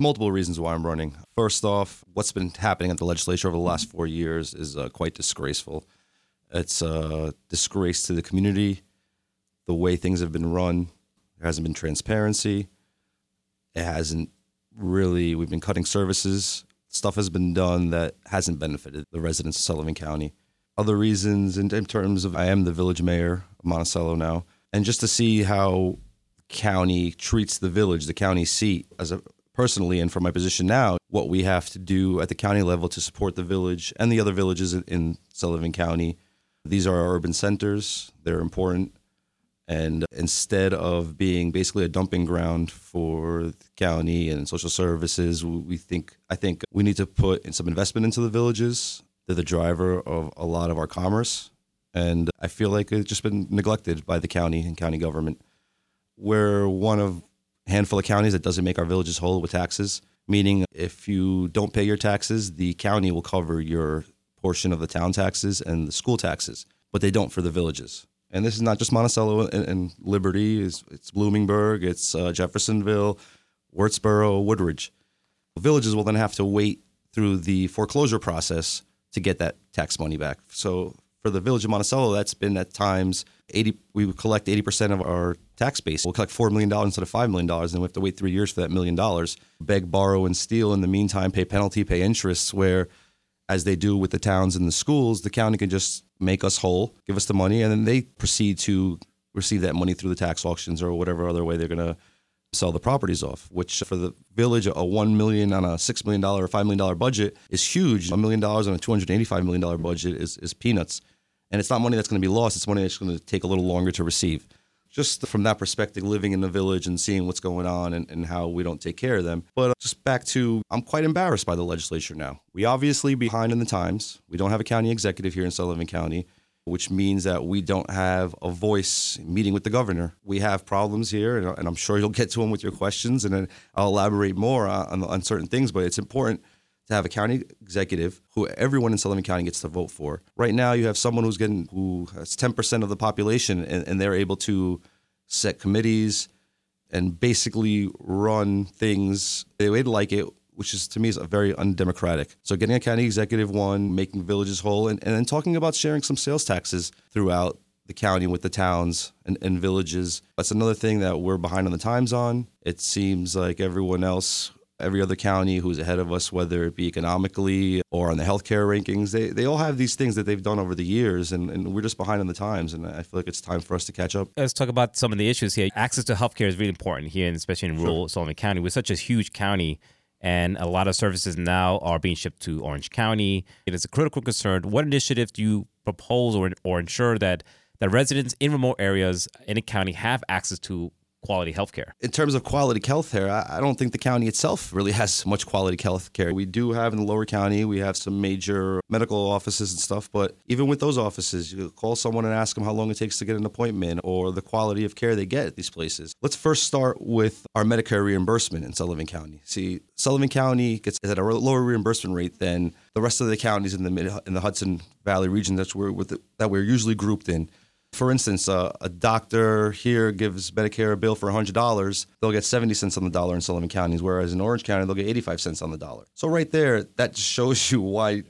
multiple reasons why I'm running. First off, what's been happening at the legislature over the last four years is uh, quite disgraceful. It's a disgrace to the community, the way things have been run. There hasn't been transparency. It hasn't really, we've been cutting services. Stuff has been done that hasn't benefited the residents of Sullivan County. Other reasons, in, in terms of, I am the village mayor of Monticello now, and just to see how county treats the village, the county seat, as a personally and from my position now, what we have to do at the county level to support the village and the other villages in, Sullivan County. These are our urban centers. They're important. And instead of being basically a dumping ground for the county and social services, we think I think we need to put in some investment into the villages. They're the driver of a lot of our commerce, and I feel like it's just been neglected by the county and county government. We're one of handful of counties that doesn't make our villages whole with taxes. Meaning, if you don't pay your taxes, the county will cover your portion of the town taxes and the school taxes, but they don't for the villages and this is not just Monticello and, and Liberty. It's, it's Bloomingburg, it's uh, Jeffersonville, Wurtsboro, Woodridge. Villages will then have to wait through the foreclosure process to get that tax money back. So for the village of Monticello, that's been at times 80. We would collect 80 percent of our tax base. We'll collect four million dollars instead of five million dollars, and we have to wait three years for that million dollars. Beg, borrow, and steal. In the meantime, pay penalty, pay interest, Where as they do with the towns and the schools, the county can just make us whole, give us the money, and then they proceed to receive that money through the tax auctions or whatever other way they're going to sell the properties off. Which for the village, a 1 million on a six million dollar or five million dollar budget is huge. A million dollars on a two hundred eighty five million dollar budget is is peanuts, and it's not money that's going to be lost. It's money that's going to take a little longer to receive just from that perspective, living in the village and seeing what's going on and, and how we don't take care of them. But uh, just back to, I'm quite embarrassed by the legislature now. We obviously behind in the times. We don't have a county executive here in Sullivan County, which means that we don't have a voice meeting with the governor. We have problems here, and, I'm sure you'll get to them with your questions, and then I'll elaborate more uh, on, on certain things. But it's important to have a county executive who everyone in Sullivan County gets to vote for. Right now, you have someone who's getting who has 10% of the population, and, and they're able to set committees and basically run things the way they like it, which is to me is a very undemocratic. So getting a county executive one, making villages whole, and, and then talking about sharing some sales taxes throughout the county with the towns and, and villages. That's another thing that we're behind on the times on. It seems like everyone else every other county who's ahead of us, whether it be economically or on the healthcare rankings. They, they all have these things that they've done over the years, and, and we're just behind on the times. And I feel like it's time for us to catch up. Let's talk about some of the issues here. Access to healthcare is really important here, and especially in rural sure. Sullivan County. We're such a huge county, and a lot of services now are being shipped to Orange County. It is a critical concern. What initiative do you propose or, or ensure that, that residents in remote areas in a county have access to quality health care. In terms of quality health care, I don't think the county itself really has much quality health care. We do have in the lower county, we have some major medical offices and stuff, but even with those offices, you call someone and ask them how long it takes to get an appointment or the quality of care they get at these places. Let's first start with our Medicare reimbursement in Sullivan County. See, Sullivan County gets at a lower reimbursement rate than the rest of the counties in the mid, in the Hudson Valley region that's where that we're usually grouped in. For instance, uh, a doctor here gives Medicare a bill for $100, they'll get 70 cents on the dollar in Sullivan counties, whereas in Orange County, they'll get 85 cents on the dollar. So, right there, that shows you why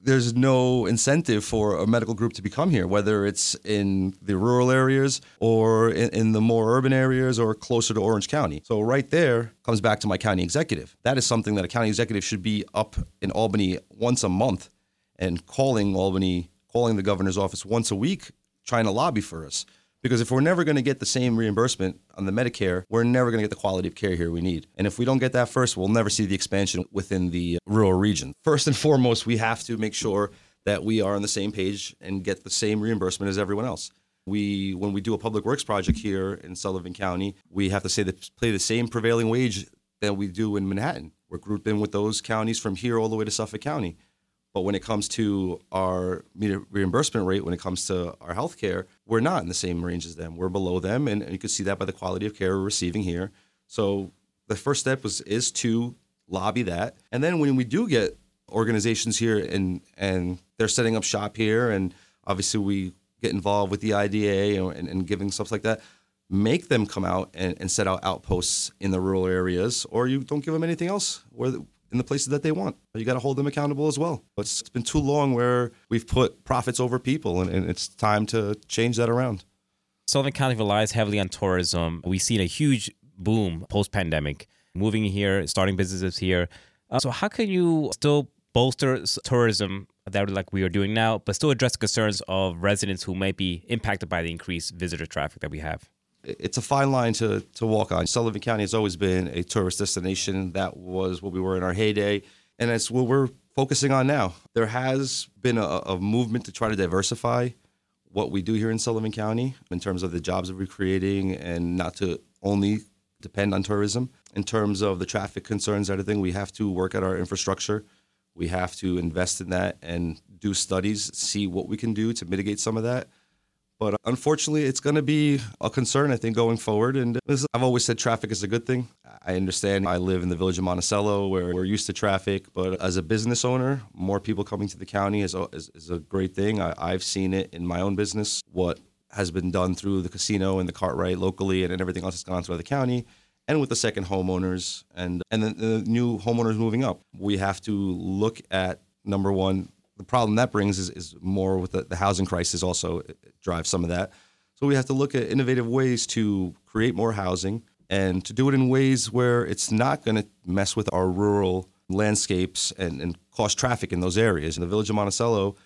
there's no incentive for a medical group to become here, whether it's in the rural areas or in, in, the more urban areas or closer to Orange County. So, right there comes back to my county executive. That is something that a county executive should be up in Albany once a month and calling Albany, calling the governor's office once a week trying to lobby for us. Because if we're never going to get the same reimbursement on the Medicare, we're never going to get the quality of care here we need. And if we don't get that first, we'll never see the expansion within the rural region. First and foremost, we have to make sure that we are on the same page and get the same reimbursement as everyone else. We, when we do a public works project here in Sullivan County, we have to say that pay the same prevailing wage that we do in Manhattan. We're grouped in with those counties from here all the way to Suffolk County. But when it comes to our reimbursement rate, when it comes to our health care, we're not in the same range as them. We're below them, and you can see that by the quality of care we're receiving here. So the first step was is to lobby that, and then when we do get organizations here and and they're setting up shop here, and obviously we get involved with the IDA and, and, and giving stuff like that. make them come out and, and set out outposts in the rural areas, or you don't give them anything else where in the places that they want. You got to hold them accountable as well. It's, it's been too long where we've put profits over people, and, and it's time to change that around. Sullivan County relies heavily on tourism. We've seen a huge boom post pandemic, moving here, starting businesses here. Uh, so, how can you still bolster tourism that like we are doing now, but still address concerns of residents who might be impacted by the increased visitor traffic that we have? It's a fine line to, to walk on. Sullivan County has always been a tourist destination. That was what we were in our heyday, and it's what we're focusing on now. There has been a, a movement to try to diversify what we do here in Sullivan County in terms of the jobs that we're creating and not to only depend on tourism. In terms of the traffic concerns, everything, we have to work at our infrastructure. We have to invest in that and do studies, see what we can do to mitigate some of that. But unfortunately, it's going to be a concern, I think, going forward. And this, I've always said traffic is a good thing. I understand I live in the village of Monticello where we're used to traffic, but as a business owner, more people coming to the county is a, is, is a great thing. I, I've seen it in my own business, what has been done through the casino and the Kartrite locally and, and everything else that's gone through the county and with the second homeowners and, and the, the new homeowners moving up. We have to look at number one, the problem that brings is, is more with the, the housing crisis also uh, drives some of that. So we have to look at innovative ways to create more housing and to do it in ways where it's not going to mess with our rural landscapes and, and cause traffic in those areas. And the village of Monticello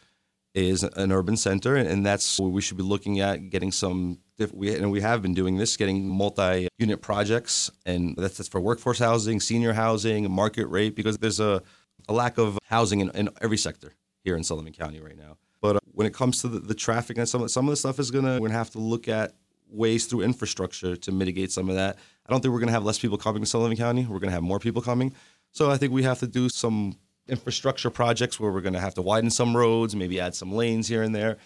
is an urban center, and that's where we should be looking at getting some. We and we have been doing this, getting multi-unit projects, and that's, that's for workforce housing, senior housing, market rate, because there's a, a lack of housing in, in every sector here in Sullivan County right now. But uh, when it comes to the, the traffic and some some of the stuff is gonna we're gonna have to look at ways through infrastructure to mitigate some of that. I don't think we're gonna have less people coming to Sullivan County. We're gonna have more people coming. So I think we have to do some infrastructure projects where we're gonna have to widen some roads, maybe add some lanes here and there,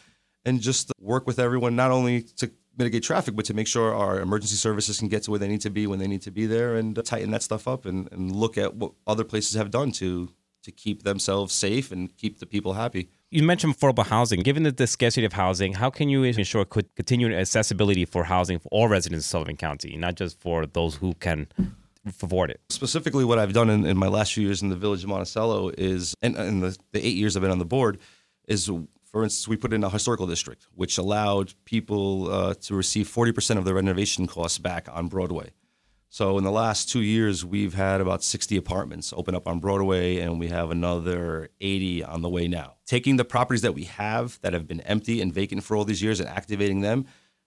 and just work with everyone not only to mitigate traffic, but to make sure our emergency services can get to where they need to be when they need to be there and tighten that stuff up and, and look at what other places have done to to keep themselves safe and keep the people happy. You mentioned affordable housing. Given the, the scarcity of housing, how can you ensure continued accessibility for housing for all residents of Sullivan County, not just for those who can afford it? Specifically, what I've done in, in my last few years in the village of Monticello is, and in the, the eight years I've been on the board, is for instance, we put in a historical district, which allowed people uh, to receive 40% of their renovation costs back on Broadway. So in the last two years, we've had about 60 apartments open up on Broadway, and we have another 80 on the way now. Taking the properties that we have that have been empty and vacant for all these years and activating them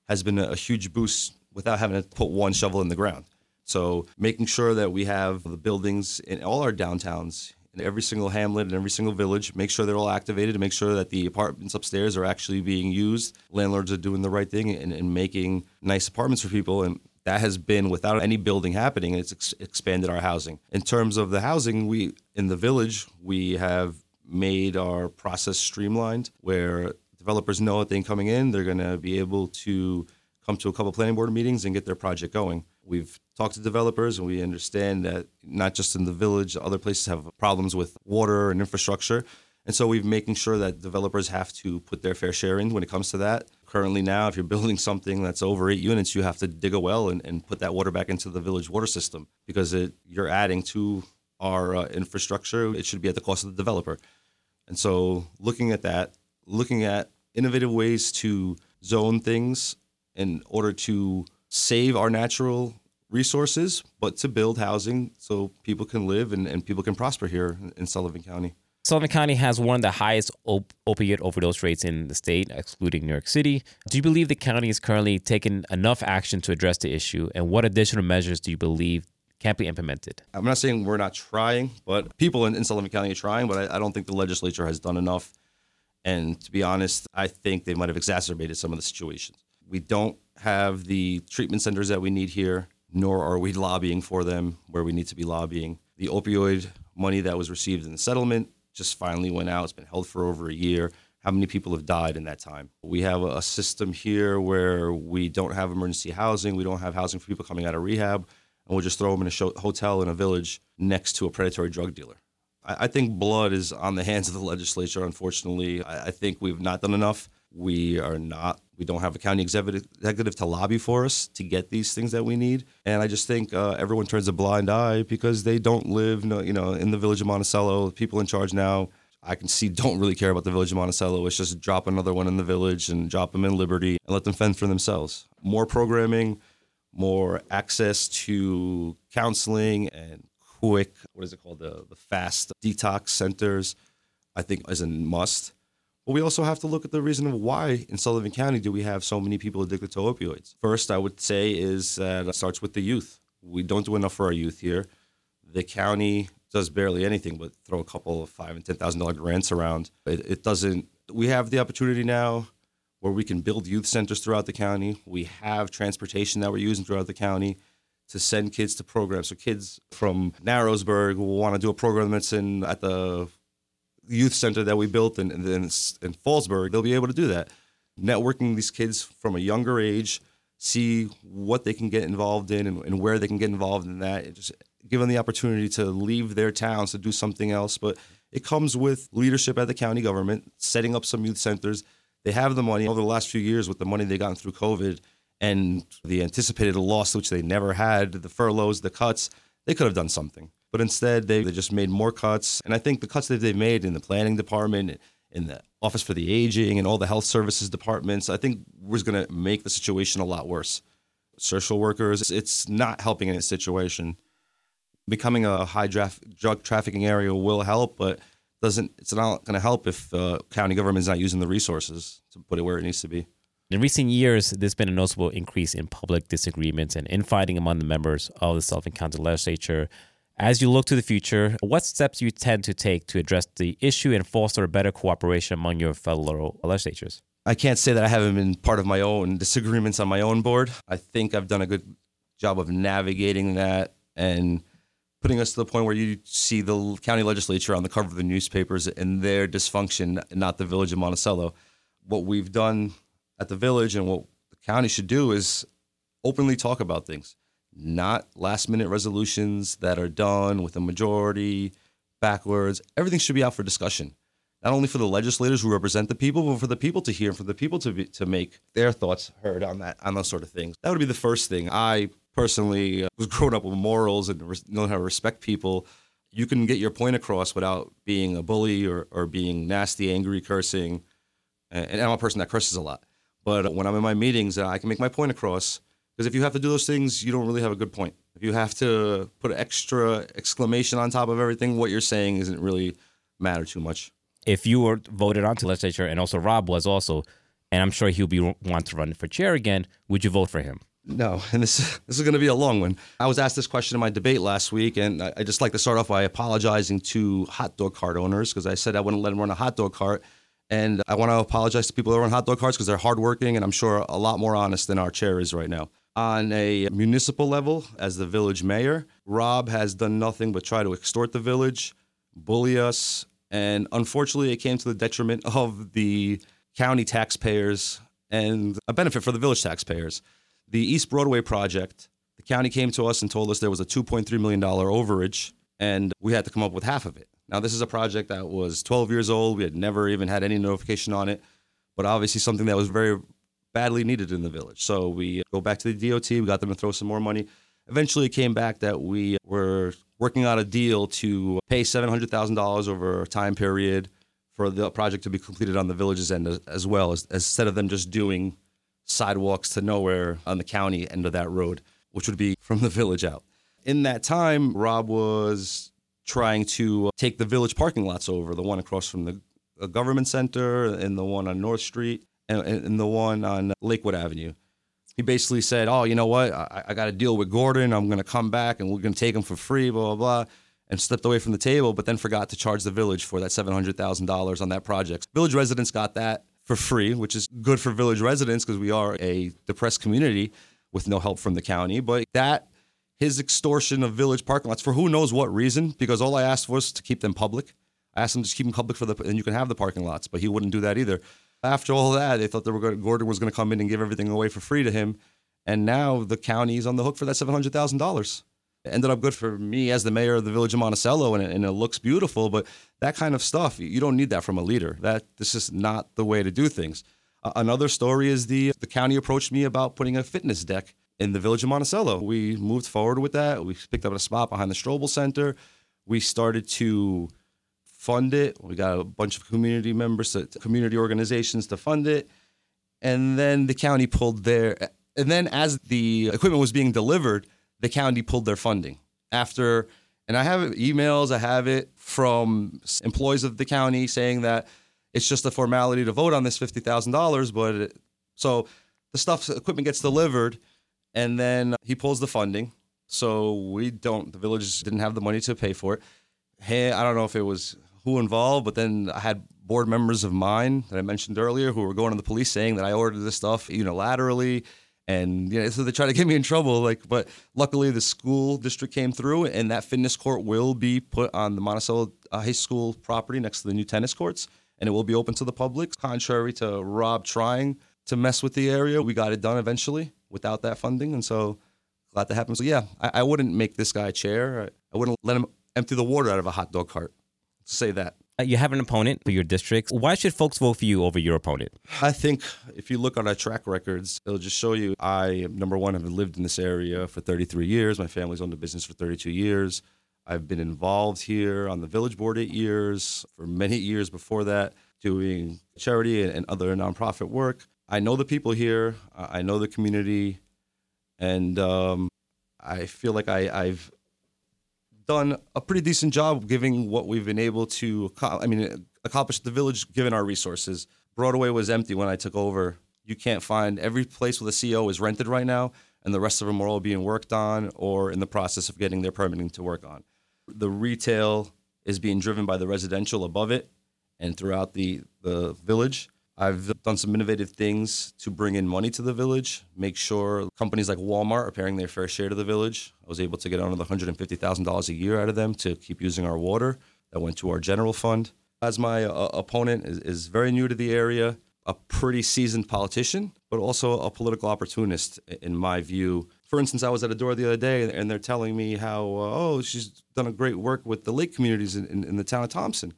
has been a huge boost without having to put one shovel in the ground. So making sure that we have the buildings in all our downtowns in every single hamlet and every single village, make sure they're all activated to make sure that the apartments upstairs are actually being used. Landlords are doing the right thing and, and making nice apartments for people. And that has been without any building happening. It's ex- expanded our housing. In terms of the housing, we in the village we have made our process streamlined, where developers know that they're coming in, they're going to be able to come to a couple planning board meetings and get their project going. We've talked to developers and we understand that not just in the village, other places have problems with water and infrastructure. And so we've making sure that developers have to put their fair share in when it comes to that. Currently now, if you're building something that's over eight units, you have to dig a well and, and put that water back into the village water system because it, you're adding to our uh, infrastructure. It should be at the cost of the developer. And so looking at that, looking at innovative ways to zone things in order to save our natural resources, but to build housing so people can live and, and people can prosper here in Sullivan County. Sullivan County has one of the highest op- opiate overdose rates in the state, excluding New York City. Do you believe the county is currently taking enough action to address the issue? And what additional measures do you believe can't be implemented? I'm not saying we're not trying, but people in, in Sullivan County are trying, but I, I don't think the legislature has done enough. And to be honest, I think they might have exacerbated some of the situations. We don't have the treatment centers that we need here, nor are we lobbying for them where we need to be lobbying. The opioid money that was received in the settlement just finally went out. It's been held for over a year. How many people have died in that time? We have a system here where we don't have emergency housing. We don't have housing for people coming out of rehab, and we'll just throw them in a show, hotel in a village next to a predatory drug dealer. I, I, think blood is on the hands of the legislature. Unfortunately, I, I think we've not done enough We are not. We don't have a county executive, to lobby for us to get these things that we need. And I just think uh, everyone turns a blind eye because they don't live, you know, in the village of Monticello. People in charge now, I can see, don't really care about the village of Monticello. It's just drop another one in the village and drop them in Liberty and let them fend for themselves. More programming, more access to counseling and quick, what is it called, the, the fast detox centers, I think is a must. But we also have to look at the reason of why in Sullivan County do we have so many people addicted to opioids. First, I would say is that it starts with the youth. We don't do enough for our youth here. The county does barely anything but throw a couple of five and ten thousand dollar grants around. It, it doesn't. We have the opportunity now where we can build youth centers throughout the county. We have transportation that we're using throughout the county to send kids to programs. So kids from Narrowsburg will want to do a program that's in at the youth center that we built in, in, in Fallsburg. They'll be able to do that. Networking these kids from a younger age, see what they can get involved in and, and where they can get involved in that. Just give them the opportunity to leave their towns to do something else. But it comes with leadership at the county government, setting up some youth centers. They have the money over the last few years with the money they've gotten through COVID and the anticipated loss, which they never had, the furloughs, the cuts, they could have done something. But instead, they, they just made more cuts. And I think the cuts that they've made in the planning department, in the Office for the Aging, and all the health services departments, I think was going to make the situation a lot worse. Social workers, it's not helping in a situation. Becoming a high drug trafficking area will help, but doesn't. It's not going to help if uh, county government is not using the resources to put it where it needs to be. In recent years, there's been a noticeable increase in public disagreements and infighting among the members of the Sullivan County Legislature. As you look to the future, what steps you tend to take to address the issue and foster better cooperation among your fellow legislatures? I can't say that I haven't been part of my own disagreements on my own board. I think I've done a good job of navigating that and putting us to the point where you see the county legislature on the cover of the newspapers and their dysfunction, not the village of Monticello. What we've done at the village and what the county should do is openly talk about things, not last minute resolutions that are done with a majority backwards. Everything should be out for discussion, not only for the legislators who represent the people, but for the people to hear, and for the people to be, to make their thoughts heard on that on those sort of things. That would be the first thing. I personally uh, was grown up with morals and knowing how to respect people. You can get your point across without being a bully or, or being nasty, angry, cursing. And I'm a person that curses a lot. But when I'm in my meetings, uh, I can make my point across. Because if you have to do those things, you don't really have a good point. If you have to put an extra exclamation on top of everything, what you're saying isn't really matter too much. If you were voted onto legislature, and also Rob was also, and I'm sure he'll be want to run for chair again, would you vote for him? No, and this this is going to be a long one. I was asked this question in my debate last week, and I, I just like to start off by apologizing to hot dog cart owners because I said I wouldn't let them run a hot dog cart and I want to apologize to people that run hot dog carts because they're hardworking and I'm sure a lot more honest than our chair is right now. On a municipal level, as the village mayor, Rob has done nothing but try to extort the village, bully us, and unfortunately, it came to the detriment of the county taxpayers and a benefit for the village taxpayers. The East Broadway project, the county came to us and told us there was a $2.3 million overage, and we had to come up with half of it. Now, this is a project that was 12 years old. We had never even had any notification on it, but obviously something that was very badly needed in the village. So we go back to the DOT. We got them to throw some more money. Eventually, it came back that we were working on a deal to pay $700,000 over a time period for the project to be completed on the village's end as, as well, as, instead of them just doing sidewalks to nowhere on the county end of that road, which would be from the village out. In that time, Rob was trying to take the village parking lots over the one across from the government center and the one on North Street and, and the one on Lakewood Avenue. He basically said, Oh, you know what? I, I got to deal with Gordon. I'm going to come back and we're going to take him for free, blah, blah, blah. And slipped away from the table, but then forgot to charge the village for that $700,000 on that project. Village residents got that for free, which is good for village residents because we are a depressed community with no help from the county. But that his extortion of village parking lots for who knows what reason, because all I asked was to keep them public. I asked him to keep them public for the, and you can have the parking lots, but he wouldn't do that either. After all that, they thought they were going, Gordon was going to come in and give everything away for free to him, and now the county is on the hook for that seven hundred thousand dollars. It ended up good for me as the mayor of the village of Monticello, and it, and it looks beautiful. But that kind of stuff, you don't need that from a leader. That this is not the way to do things. Uh, another story is the the county approached me about putting a fitness deck in the village of Monticello. We moved forward with that. We picked up a spot behind the Strobel Center. We started to fund it. We got a bunch of community members, community organizations to fund it. And then the county pulled their, and then as the equipment was being delivered, the county pulled their funding. After, and I have emails, I have it from employees of the county saying that it's just a formality to vote on this $50,000. But it, so the stuff, equipment gets delivered, and then he pulls the funding. So we don't, the village didn't have the money to pay for it. Hey, I don't know if it was who involved, but then I had board members of mine that I mentioned earlier who were going to the police saying that I ordered this stuff unilaterally. And you know, so they try to get me in trouble. Like, but luckily the school district came through, and that fitness court will be put on the Monticello uh, High School property next to the new tennis courts, and it will be open to the public. Contrary to Rob trying to mess with the area, we got it done eventually without that funding, and so glad that happened. So yeah, I, I wouldn't make this guy chair. I, I wouldn't let him empty the water out of a hot dog cart. Say that. Uh, You have an opponent for your district. Why should folks vote for you over your opponent? I think if you look on our track records, it'll just show you I, number one, have lived in this area for 33 years. My family's owned the business for 32 years. I've been involved here on the village board eight years, for many years before that, doing charity and, and other nonprofit work. I know the people here, I I know the community, and um, I feel like I, I've done a pretty decent job giving what we've been able to, I mean, accomplish the village given our resources. Broadway was empty when I took over. You can't find every place with a CO is rented right now, and the rest of them are all being worked on or in the process of getting their permitting to work on. The retail is being driven by the residential above it and throughout the, the village. I've done some innovative things to bring in money to the village, make sure companies like Walmart are paying their fair share to the village. I was able to get another $150,000 a year out of them to keep using our water. That went to our general fund. As my uh, opponent is, is very new to the area, a pretty seasoned politician, but also a political opportunist, in my view. For instance, I was at a door the other day and they're telling me how, uh, oh, she's done a great work with the lake communities in, in, in the town of Thompson.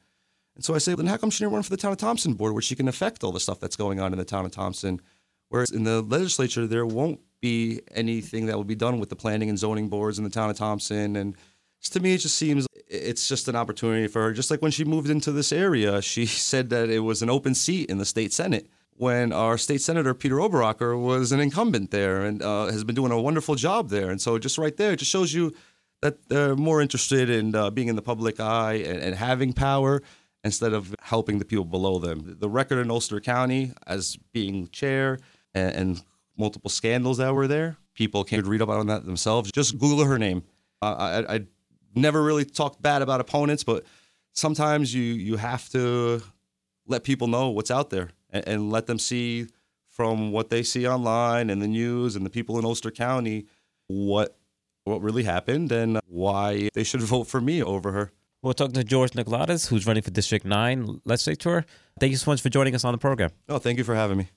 And so I say, then how come she didn't run for the town of Thompson board where she can affect all the stuff that's going on in the town of Thompson? Whereas in the legislature, there won't be anything that will be done with the planning and zoning boards in the town of Thompson. And to me, it just seems it's just an opportunity for her. Just like when she moved into this area, she said that it was an open seat in the state senate when our state senator Peter Oberacker was an incumbent there and uh, has been doing a wonderful job there. And so just right there, it just shows you that they're more interested in uh, being in the public eye and, and having power instead of helping the people below them. The record in Ulster County as being chair and, and multiple scandals that were there, people can read up on that themselves. Just Google her name. I, I never really talked bad about opponents, but sometimes you you have to let people know what's out there and, and let them see from what they see online and the news and the people in Ulster County what what really happened and why they should vote for me over her. We're talking to George Nikolados, who's running for District 9 legislature. Thank you so much for joining us on the program. Oh, thank you for having me.